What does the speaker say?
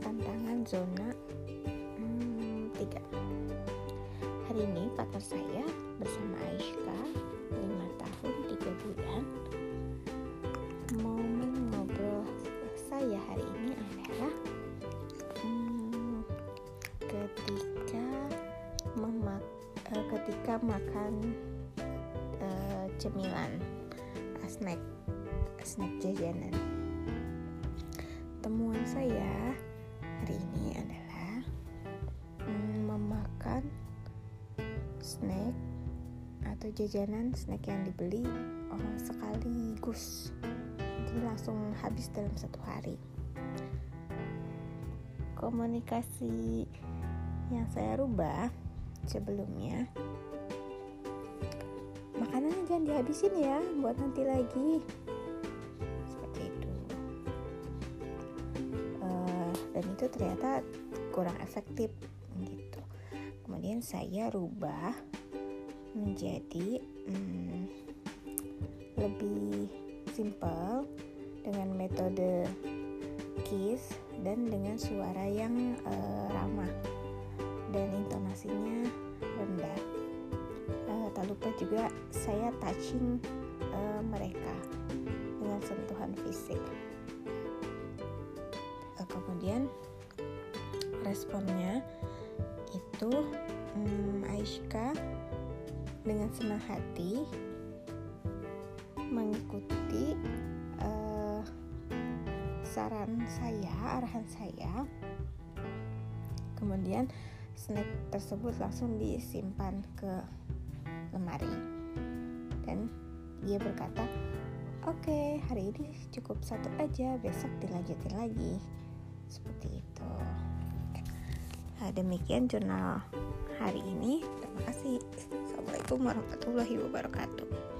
tantangan zona hmm, tiga. Hari ini partner saya bersama aishka 5 tahun 3 bulan momen ngobrol saya hari ini adalah hmm, ketika memak eh, ketika makan uh, cemilan eh, snack snack jajanan. Temuan saya hari ini adalah mm, memakan snack atau jajanan snack yang dibeli oh, sekaligus. Jadi langsung habis dalam satu hari. Komunikasi yang saya rubah sebelumnya makanan jangan dihabisin ya buat nanti lagi dan itu ternyata kurang efektif gitu kemudian saya rubah menjadi hmm, lebih simple dengan metode kiss dan dengan suara yang uh, ramah dan intonasinya rendah. Uh, tak lupa juga saya touching uh, mereka dengan sentuhan fisik. Kemudian responnya itu Aisyka dengan senang hati mengikuti uh, saran saya, arahan saya. Kemudian snack tersebut langsung disimpan ke lemari. Dan dia berkata, "Oke, okay, hari ini cukup satu aja, besok dilanjutin lagi." Seperti itu. Nah, demikian jurnal hari ini. Terima kasih. Assalamualaikum warahmatullahi wabarakatuh.